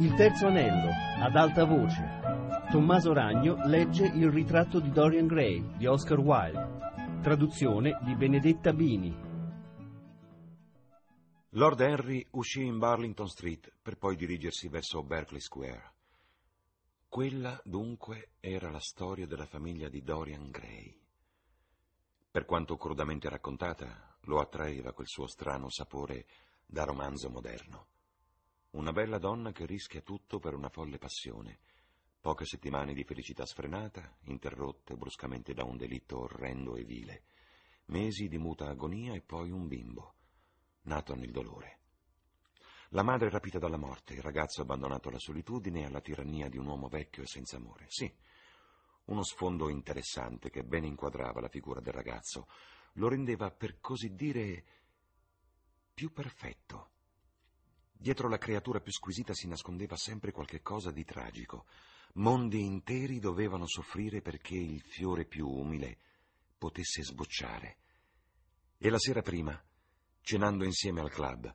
Il terzo anello, ad alta voce. Tommaso Ragno legge Il ritratto di Dorian Gray di Oscar Wilde. Traduzione di Benedetta Bini. Lord Henry uscì in Burlington Street per poi dirigersi verso Berkeley Square. Quella, dunque, era la storia della famiglia di Dorian Gray. Per quanto crudamente raccontata, lo attraeva quel suo strano sapore da romanzo moderno. Una bella donna che rischia tutto per una folle passione. Poche settimane di felicità sfrenata, interrotte bruscamente da un delitto orrendo e vile. Mesi di muta agonia e poi un bimbo, nato nel dolore. La madre rapita dalla morte, il ragazzo abbandonato alla solitudine e alla tirannia di un uomo vecchio e senza amore. Sì, uno sfondo interessante che ben inquadrava la figura del ragazzo, lo rendeva per così dire più perfetto. Dietro la creatura più squisita si nascondeva sempre qualche cosa di tragico. Mondi interi dovevano soffrire perché il fiore più umile potesse sbocciare. E la sera prima, cenando insieme al club,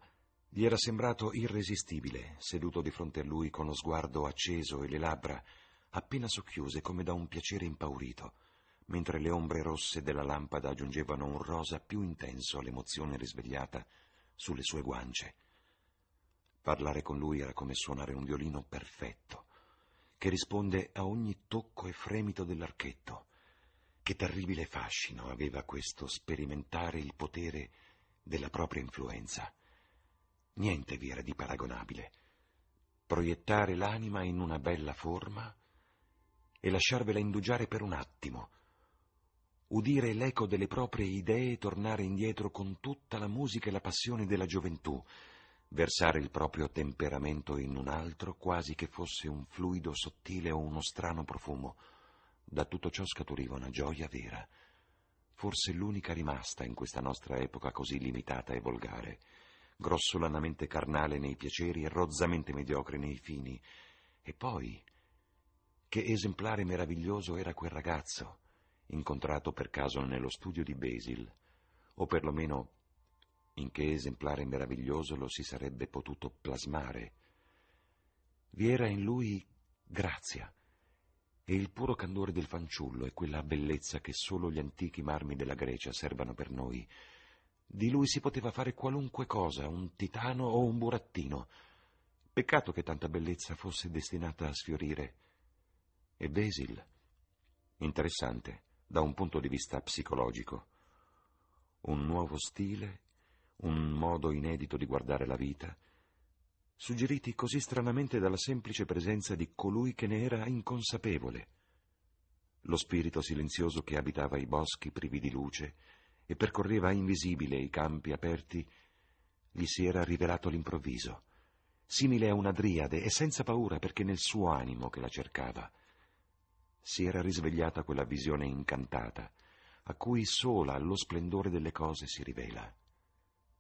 gli era sembrato irresistibile, seduto di fronte a lui con lo sguardo acceso e le labbra appena socchiuse come da un piacere impaurito, mentre le ombre rosse della lampada aggiungevano un rosa più intenso all'emozione risvegliata sulle sue guance. Parlare con lui era come suonare un violino perfetto, che risponde a ogni tocco e fremito dell'archetto. Che terribile fascino aveva questo sperimentare il potere della propria influenza. Niente vi era di paragonabile. Proiettare l'anima in una bella forma e lasciarvela indugiare per un attimo, udire l'eco delle proprie idee e tornare indietro con tutta la musica e la passione della gioventù, versare il proprio temperamento in un altro quasi che fosse un fluido sottile o uno strano profumo. Da tutto ciò scaturiva una gioia vera, forse l'unica rimasta in questa nostra epoca così limitata e volgare, grossolanamente carnale nei piaceri e rozzamente mediocre nei fini. E poi, che esemplare meraviglioso era quel ragazzo, incontrato per caso nello studio di Basil, o perlomeno in che esemplare meraviglioso lo si sarebbe potuto plasmare. Vi era in lui grazia e il puro candore del fanciullo e quella bellezza che solo gli antichi marmi della Grecia servano per noi. Di lui si poteva fare qualunque cosa, un titano o un burattino. Peccato che tanta bellezza fosse destinata a sfiorire. E Basil, interessante da un punto di vista psicologico. Un nuovo stile un modo inedito di guardare la vita, suggeriti così stranamente dalla semplice presenza di colui che ne era inconsapevole. Lo spirito silenzioso che abitava i boschi privi di luce e percorreva invisibile i campi aperti, gli si era rivelato all'improvviso, simile a una driade e senza paura perché nel suo animo che la cercava si era risvegliata quella visione incantata a cui sola lo splendore delle cose si rivela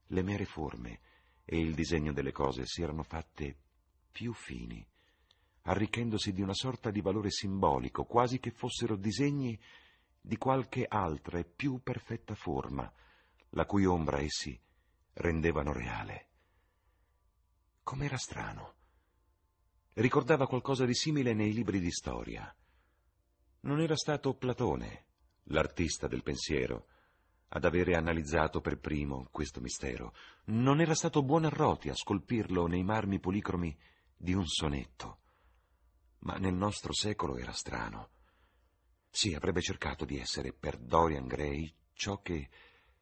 le mere forme e il disegno delle cose si erano fatte più fini, arricchendosi di una sorta di valore simbolico, quasi che fossero disegni di qualche altra e più perfetta forma, la cui ombra essi rendevano reale. Com'era strano. Ricordava qualcosa di simile nei libri di storia. Non era stato Platone, l'artista del pensiero, ad avere analizzato per primo questo mistero. Non era stato Buonarroti a scolpirlo nei marmi policromi di un sonetto. Ma nel nostro secolo era strano. Sì, avrebbe cercato di essere per Dorian Gray ciò che,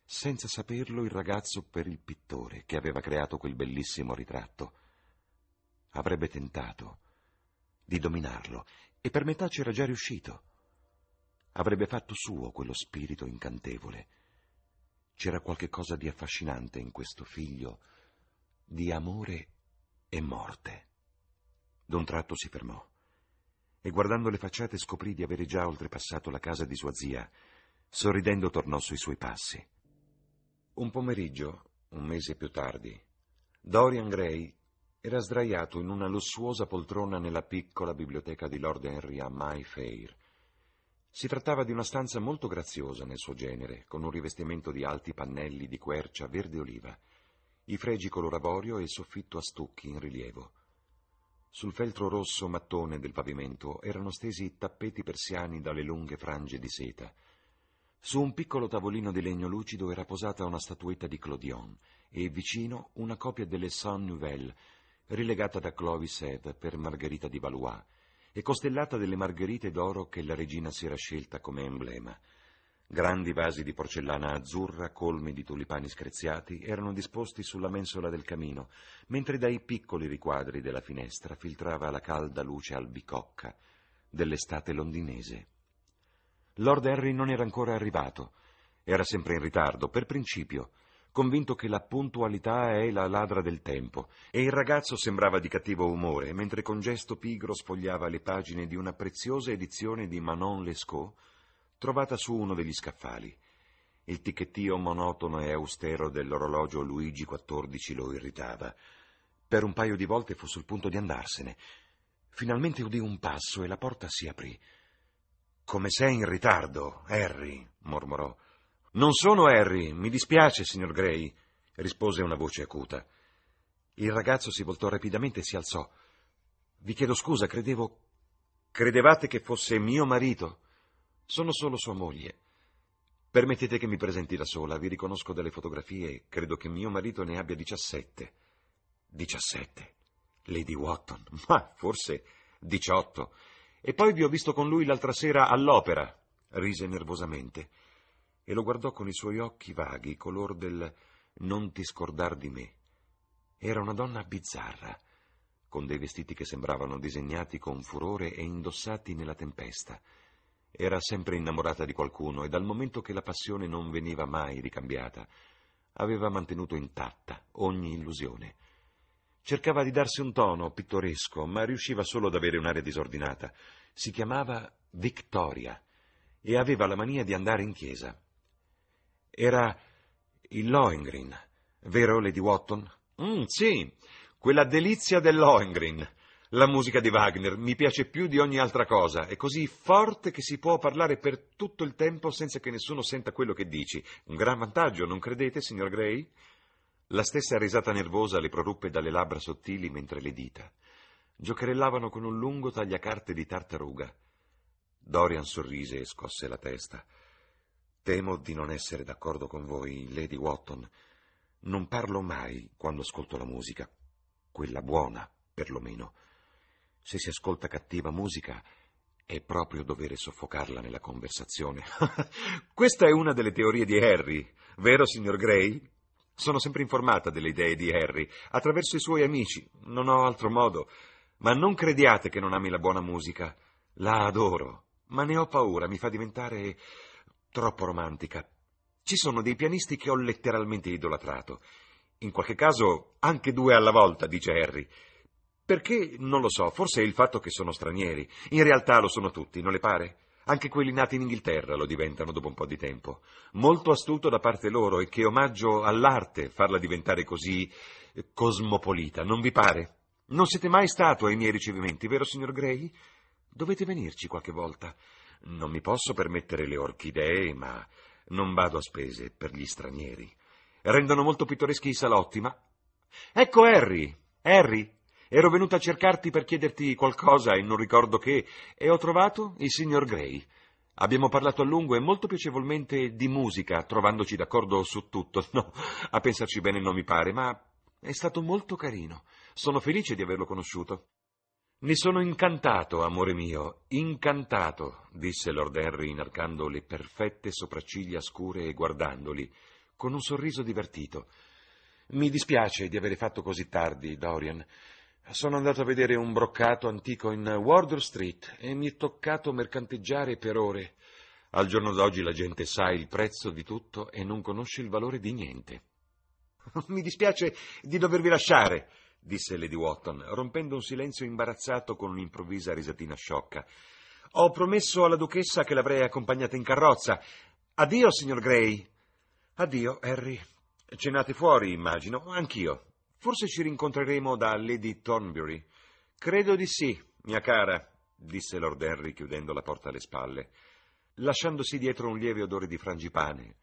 senza saperlo, il ragazzo per il pittore che aveva creato quel bellissimo ritratto. Avrebbe tentato di dominarlo e per metà c'era già riuscito. Avrebbe fatto suo quello spirito incantevole c'era qualche cosa di affascinante in questo figlio, di amore e morte. D'un tratto si fermò e guardando le facciate scoprì di avere già oltrepassato la casa di sua zia. Sorridendo tornò sui suoi passi. Un pomeriggio, un mese più tardi, Dorian Gray era sdraiato in una lussuosa poltrona nella piccola biblioteca di Lord Henry a Mayfair, si trattava di una stanza molto graziosa nel suo genere, con un rivestimento di alti pannelli di quercia verde oliva, i fregi color avorio e il soffitto a stucchi in rilievo. Sul feltro rosso mattone del pavimento erano stesi tappeti persiani dalle lunghe frange di seta. Su un piccolo tavolino di legno lucido era posata una statuetta di Clodion e vicino una copia delle Saint Nouvelle, rilegata da Clovis Eve per Margherita di Valois e costellata delle margherite d'oro che la regina si era scelta come emblema. Grandi vasi di porcellana azzurra, colmi di tulipani screziati, erano disposti sulla mensola del camino, mentre dai piccoli riquadri della finestra filtrava la calda luce albicocca dell'estate londinese. Lord Henry non era ancora arrivato. Era sempre in ritardo, per principio, convinto che la puntualità è la ladra del tempo, e il ragazzo sembrava di cattivo umore, mentre con gesto pigro sfogliava le pagine di una preziosa edizione di Manon Lescaut, trovata su uno degli scaffali. Il ticchettio monotono e austero dell'orologio Luigi XIV lo irritava. Per un paio di volte fu sul punto di andarsene. Finalmente udì un passo e la porta si aprì. Come sei in ritardo, Harry, mormorò. Non sono Harry, mi dispiace, signor Gray, rispose una voce acuta. Il ragazzo si voltò rapidamente e si alzò. Vi chiedo scusa, credevo. Credevate che fosse mio marito? Sono solo sua moglie. Permettete che mi presenti da sola, vi riconosco dalle fotografie credo che mio marito ne abbia diciassette. Diciassette? Lady Watton? Ma forse diciotto. E poi vi ho visto con lui l'altra sera all'opera, rise nervosamente, e lo guardò con i suoi occhi vaghi, color del non ti scordar di me. Era una donna bizzarra, con dei vestiti che sembravano disegnati con furore e indossati nella tempesta. Era sempre innamorata di qualcuno e dal momento che la passione non veniva mai ricambiata, aveva mantenuto intatta ogni illusione. Cercava di darsi un tono pittoresco, ma riusciva solo ad avere un'aria disordinata. Si chiamava Victoria e aveva la mania di andare in chiesa. Era il Lohengrin, vero, Lady Watton? Mm, sì, quella delizia del Lohengrin. La musica di Wagner mi piace più di ogni altra cosa, è così forte che si può parlare per tutto il tempo senza che nessuno senta quello che dici. Un gran vantaggio, non credete, signor Gray? La stessa risata nervosa le proruppe dalle labbra sottili mentre le dita giocherellavano con un lungo tagliacarte di tartaruga. Dorian sorrise e scosse la testa. Temo di non essere d'accordo con voi, Lady Watton. Non parlo mai quando ascolto la musica, quella buona, perlomeno. Se si ascolta cattiva musica, è proprio dovere soffocarla nella conversazione. Questa è una delle teorie di Harry, vero, signor Gray? Sono sempre informata delle idee di Harry, attraverso i suoi amici. Non ho altro modo. Ma non crediate che non ami la buona musica. La adoro, ma ne ho paura, mi fa diventare troppo romantica. Ci sono dei pianisti che ho letteralmente idolatrato. In qualche caso anche due alla volta, dice Harry. Perché? Non lo so, forse è il fatto che sono stranieri. In realtà lo sono tutti, non le pare? Anche quelli nati in Inghilterra lo diventano dopo un po' di tempo. Molto astuto da parte loro e che omaggio all'arte farla diventare così eh, cosmopolita, non vi pare? Non siete mai stato ai miei ricevimenti, vero signor Gray? Dovete venirci qualche volta. Non mi posso permettere le orchidee, ma non vado a spese per gli stranieri. Rendono molto pittoreschi i salotti, ma... Ecco Harry! Harry! Ero venuto a cercarti per chiederti qualcosa e non ricordo che, e ho trovato il signor Gray. Abbiamo parlato a lungo e molto piacevolmente di musica, trovandoci d'accordo su tutto. No, a pensarci bene non mi pare, ma è stato molto carino. Sono felice di averlo conosciuto. Ne sono incantato, amore mio, incantato, disse Lord Henry inarcando le perfette sopracciglia scure e guardandoli, con un sorriso divertito. Mi dispiace di avere fatto così tardi, Dorian. Sono andato a vedere un broccato antico in Wardour Street e mi è toccato mercanteggiare per ore. Al giorno d'oggi la gente sa il prezzo di tutto e non conosce il valore di niente. Mi dispiace di dovervi lasciare, disse Lady Watton, rompendo un silenzio imbarazzato con un'improvvisa risatina sciocca. Ho promesso alla duchessa che l'avrei accompagnata in carrozza. Addio, signor Gray. Addio, Harry. Cenate fuori, immagino. Anch'io. Forse ci rincontreremo da Lady Thornbury. Credo di sì, mia cara, disse Lord Henry chiudendo la porta alle spalle, lasciandosi dietro un lieve odore di frangipane.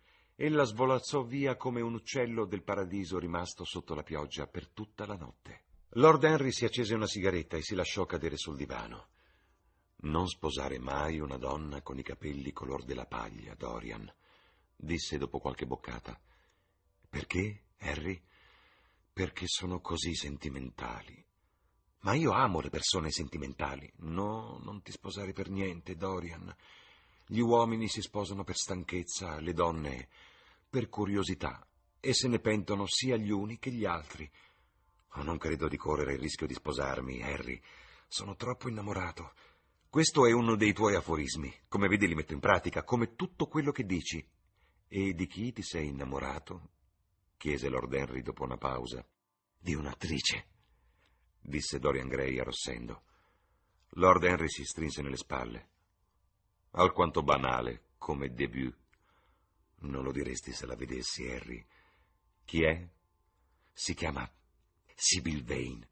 Ella svolazzò via come un uccello del paradiso rimasto sotto la pioggia per tutta la notte. Lord Henry si accese una sigaretta e si lasciò cadere sul divano. Non sposare mai una donna con i capelli color della paglia, Dorian, disse dopo qualche boccata. Perché, Harry? Perché sono così sentimentali. Ma io amo le persone sentimentali. No, non ti sposare per niente, Dorian. Gli uomini si sposano per stanchezza, le donne per curiosità, e se ne pentono sia gli uni che gli altri. Oh, non credo di correre il rischio di sposarmi, Harry. Sono troppo innamorato. Questo è uno dei tuoi aforismi. Come vedi li metto in pratica, come tutto quello che dici. E di chi ti sei innamorato? chiese Lord Henry dopo una pausa. Di un'attrice, disse Dorian Gray arrossendo. Lord Henry si strinse nelle spalle. Alquanto banale come debut. Non lo diresti se la vedessi, Harry. Chi è? Si chiama Sibyl Vane.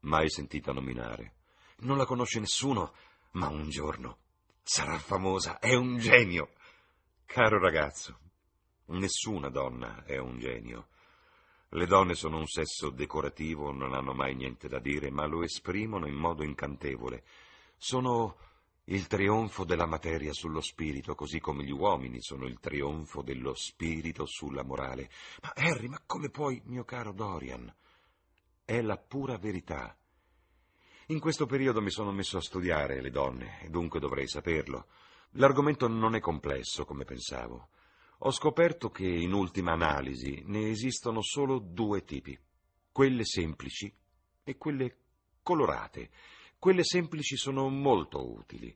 Mai sentita nominare. Non la conosce nessuno, ma un giorno sarà famosa. È un genio. Caro ragazzo, nessuna donna è un genio. Le donne sono un sesso decorativo, non hanno mai niente da dire, ma lo esprimono in modo incantevole. Sono il trionfo della materia sullo spirito, così come gli uomini sono il trionfo dello spirito sulla morale. Ma Harry, ma come puoi, mio caro Dorian? È la pura verità. In questo periodo mi sono messo a studiare le donne, e dunque dovrei saperlo. L'argomento non è complesso come pensavo. Ho scoperto che, in ultima analisi, ne esistono solo due tipi, quelle semplici e quelle colorate. Quelle semplici sono molto utili.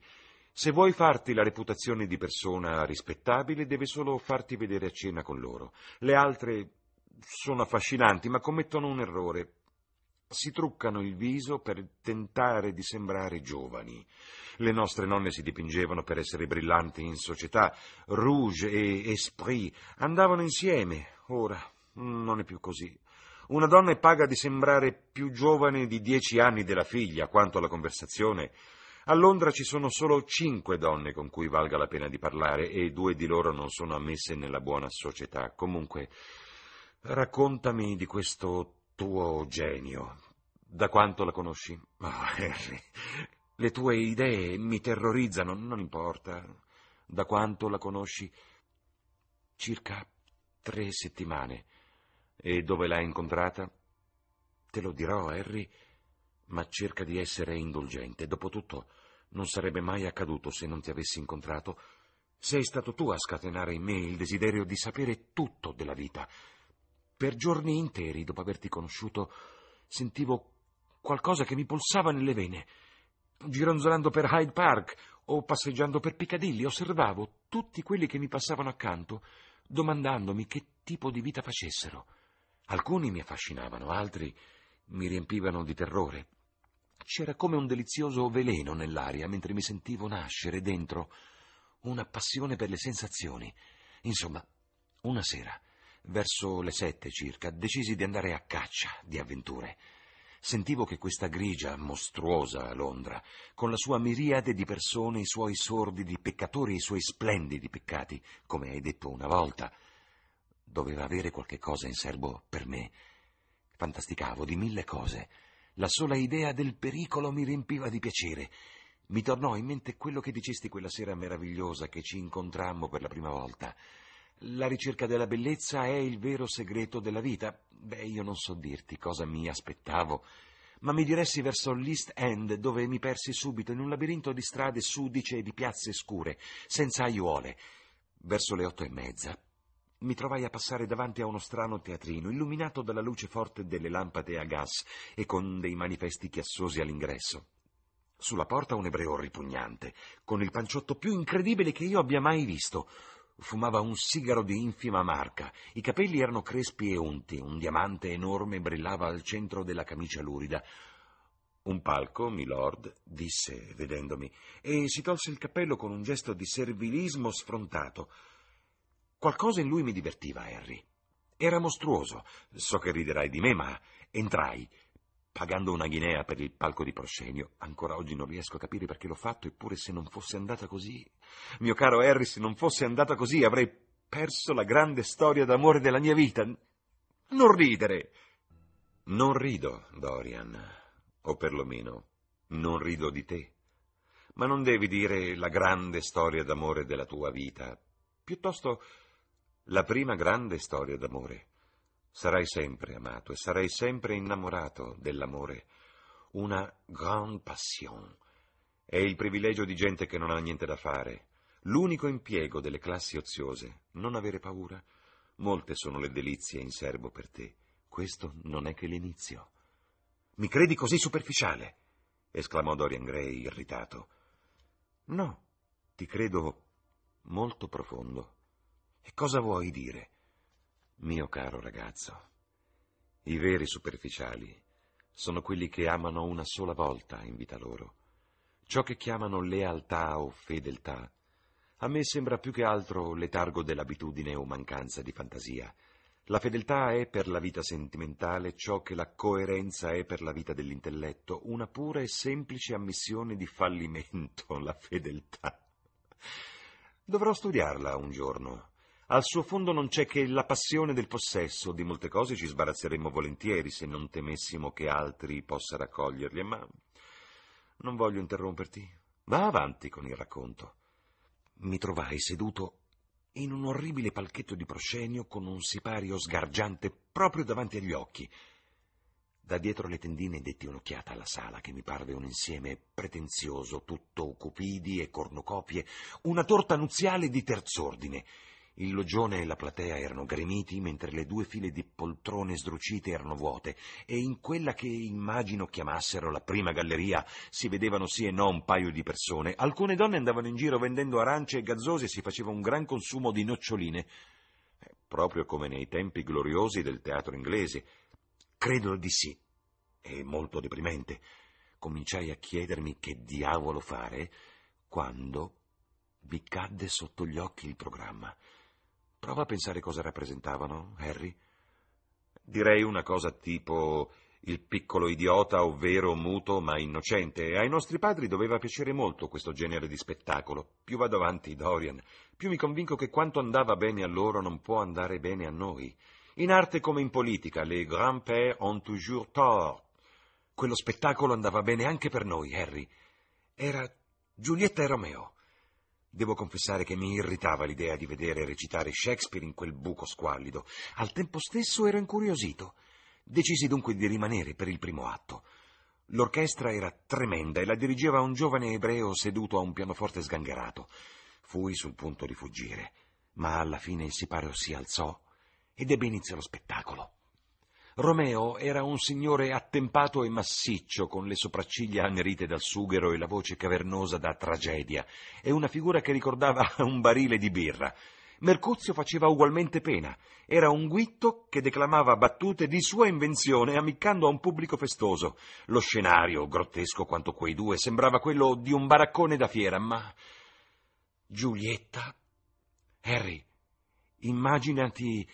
Se vuoi farti la reputazione di persona rispettabile, devi solo farti vedere a cena con loro. Le altre sono affascinanti, ma commettono un errore si truccano il viso per tentare di sembrare giovani. Le nostre nonne si dipingevano per essere brillanti in società, rouge e esprit andavano insieme. Ora non è più così. Una donna è paga di sembrare più giovane di dieci anni della figlia, quanto alla conversazione. A Londra ci sono solo cinque donne con cui valga la pena di parlare e due di loro non sono ammesse nella buona società. Comunque, raccontami di questo tuo genio. Da quanto la conosci? Oh, Harry, le tue idee mi terrorizzano, non importa. Da quanto la conosci? Circa tre settimane. E dove l'hai incontrata? Te lo dirò, Harry, ma cerca di essere indulgente. Dopotutto, non sarebbe mai accaduto se non ti avessi incontrato. Sei stato tu a scatenare in me il desiderio di sapere tutto della vita. Per giorni interi, dopo averti conosciuto, sentivo qualcosa che mi pulsava nelle vene. Gironzolando per Hyde Park o passeggiando per Piccadilly, osservavo tutti quelli che mi passavano accanto, domandandomi che tipo di vita facessero. Alcuni mi affascinavano, altri mi riempivano di terrore. C'era come un delizioso veleno nell'aria mentre mi sentivo nascere dentro una passione per le sensazioni. Insomma, una sera Verso le sette circa decisi di andare a caccia di avventure. Sentivo che questa grigia, mostruosa Londra, con la sua miriade di persone, i suoi sordidi peccatori e i suoi splendidi peccati, come hai detto una volta, doveva avere qualche cosa in serbo per me. Fantasticavo di mille cose. La sola idea del pericolo mi riempiva di piacere. Mi tornò in mente quello che dicesti quella sera meravigliosa che ci incontrammo per la prima volta. La ricerca della bellezza è il vero segreto della vita. Beh, io non so dirti cosa mi aspettavo, ma mi diressi verso l'East End, dove mi persi subito in un labirinto di strade sudice e di piazze scure, senza aiuole. Verso le otto e mezza mi trovai a passare davanti a uno strano teatrino, illuminato dalla luce forte delle lampade a gas e con dei manifesti chiassosi all'ingresso. Sulla porta un ebreo ripugnante, con il panciotto più incredibile che io abbia mai visto, Fumava un sigaro di infima marca, i capelli erano crespi e unti, un diamante enorme brillava al centro della camicia lurida. Un palco, milord, disse, vedendomi, e si tolse il cappello con un gesto di servilismo sfrontato. Qualcosa in lui mi divertiva, Harry. Era mostruoso. So che riderai di me, ma entrai pagando una guinea per il palco di proscenio. Ancora oggi non riesco a capire perché l'ho fatto, eppure se non fosse andata così... Mio caro Harry, se non fosse andata così avrei perso la grande storia d'amore della mia vita. Non ridere! Non rido, Dorian, o perlomeno non rido di te. Ma non devi dire la grande storia d'amore della tua vita, piuttosto la prima grande storia d'amore. Sarai sempre amato e sarai sempre innamorato dell'amore. Una grande passion. È il privilegio di gente che non ha niente da fare. L'unico impiego delle classi oziose. Non avere paura. Molte sono le delizie in serbo per te. Questo non è che l'inizio. Mi credi così superficiale? esclamò Dorian Gray irritato. No, ti credo molto profondo. E cosa vuoi dire? Mio caro ragazzo, i veri superficiali sono quelli che amano una sola volta in vita loro. Ciò che chiamano lealtà o fedeltà a me sembra più che altro letargo dell'abitudine o mancanza di fantasia. La fedeltà è per la vita sentimentale ciò che la coerenza è per la vita dell'intelletto, una pura e semplice ammissione di fallimento, la fedeltà. Dovrò studiarla un giorno. Al suo fondo non c'è che la passione del possesso, di molte cose ci sbarazzeremmo volentieri se non temessimo che altri possa raccoglierle, ma non voglio interromperti. Va avanti con il racconto. Mi trovai seduto in un orribile palchetto di proscenio con un sipario sgargiante proprio davanti agli occhi. Da dietro le tendine detti un'occhiata alla sala che mi parve un insieme pretenzioso, tutto cupidi e cornucopie, una torta nuziale di terz'ordine. Il loggione e la platea erano gremiti, mentre le due file di poltrone sdrucite erano vuote, e in quella che immagino chiamassero la prima galleria si vedevano sì e no un paio di persone. Alcune donne andavano in giro vendendo arance e gazzosi e si faceva un gran consumo di noccioline, eh, proprio come nei tempi gloriosi del teatro inglese. Credo di sì. È molto deprimente. Cominciai a chiedermi che diavolo fare quando vi cadde sotto gli occhi il programma. Prova a pensare cosa rappresentavano, Harry. Direi una cosa tipo il piccolo idiota, ovvero muto ma innocente, ai nostri padri doveva piacere molto questo genere di spettacolo. Più vado avanti, Dorian, più mi convinco che quanto andava bene a loro non può andare bene a noi. In arte come in politica, les grands-pères ont toujours tort. Quello spettacolo andava bene anche per noi, Harry. Era Giulietta e Romeo. Devo confessare che mi irritava l'idea di vedere recitare Shakespeare in quel buco squallido. Al tempo stesso ero incuriosito. Decisi dunque di rimanere per il primo atto. L'orchestra era tremenda e la dirigeva un giovane ebreo seduto a un pianoforte sgangherato. Fui sul punto di fuggire, ma alla fine il sipario si alzò ed ebbe inizio lo spettacolo. Romeo era un signore attempato e massiccio, con le sopracciglia annerite dal sughero e la voce cavernosa da tragedia, e una figura che ricordava un barile di birra. Mercuzio faceva ugualmente pena. Era un guitto che declamava battute di sua invenzione, ammiccando a un pubblico festoso. Lo scenario, grottesco quanto quei due, sembrava quello di un baraccone da fiera, ma. Giulietta? Harry, immaginati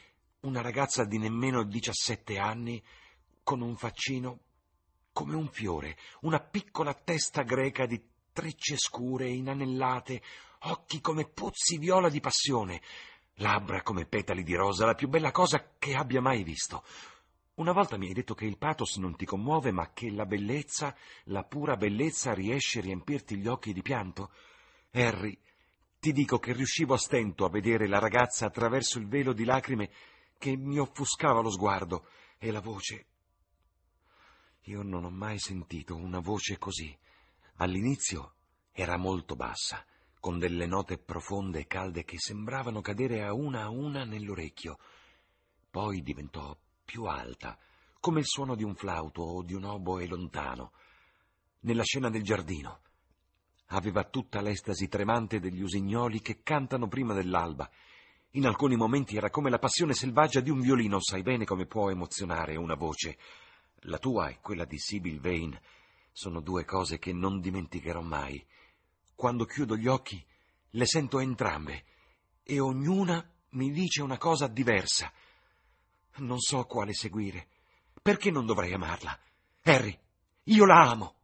una ragazza di nemmeno 17 anni, con un faccino come un fiore, una piccola testa greca di trecce scure, inanellate, occhi come pozzi viola di passione, labbra come petali di rosa, la più bella cosa che abbia mai visto. Una volta mi hai detto che il pathos non ti commuove, ma che la bellezza, la pura bellezza riesce a riempirti gli occhi di pianto. Harry, ti dico che riuscivo a stento a vedere la ragazza attraverso il velo di lacrime che mi offuscava lo sguardo e la voce. Io non ho mai sentito una voce così. All'inizio era molto bassa, con delle note profonde e calde che sembravano cadere a una a una nell'orecchio. Poi diventò più alta, come il suono di un flauto o di un oboe lontano. Nella scena del giardino aveva tutta l'estasi tremante degli usignoli che cantano prima dell'alba in alcuni momenti era come la passione selvaggia di un violino, sai bene come può emozionare una voce. La tua e quella di Sibyl Vane sono due cose che non dimenticherò mai. Quando chiudo gli occhi, le sento entrambe e ognuna mi dice una cosa diversa. Non so quale seguire. Perché non dovrei amarla? Harry, io la amo.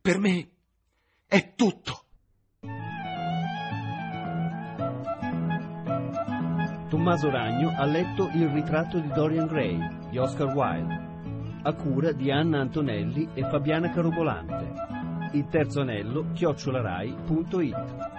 Per me è tutto. Tommaso Ragno ha letto Il ritratto di Dorian Gray di Oscar Wilde. a cura di Anna Antonelli e Fabiana Carobolante. Il terzo anello chiocciolarai.it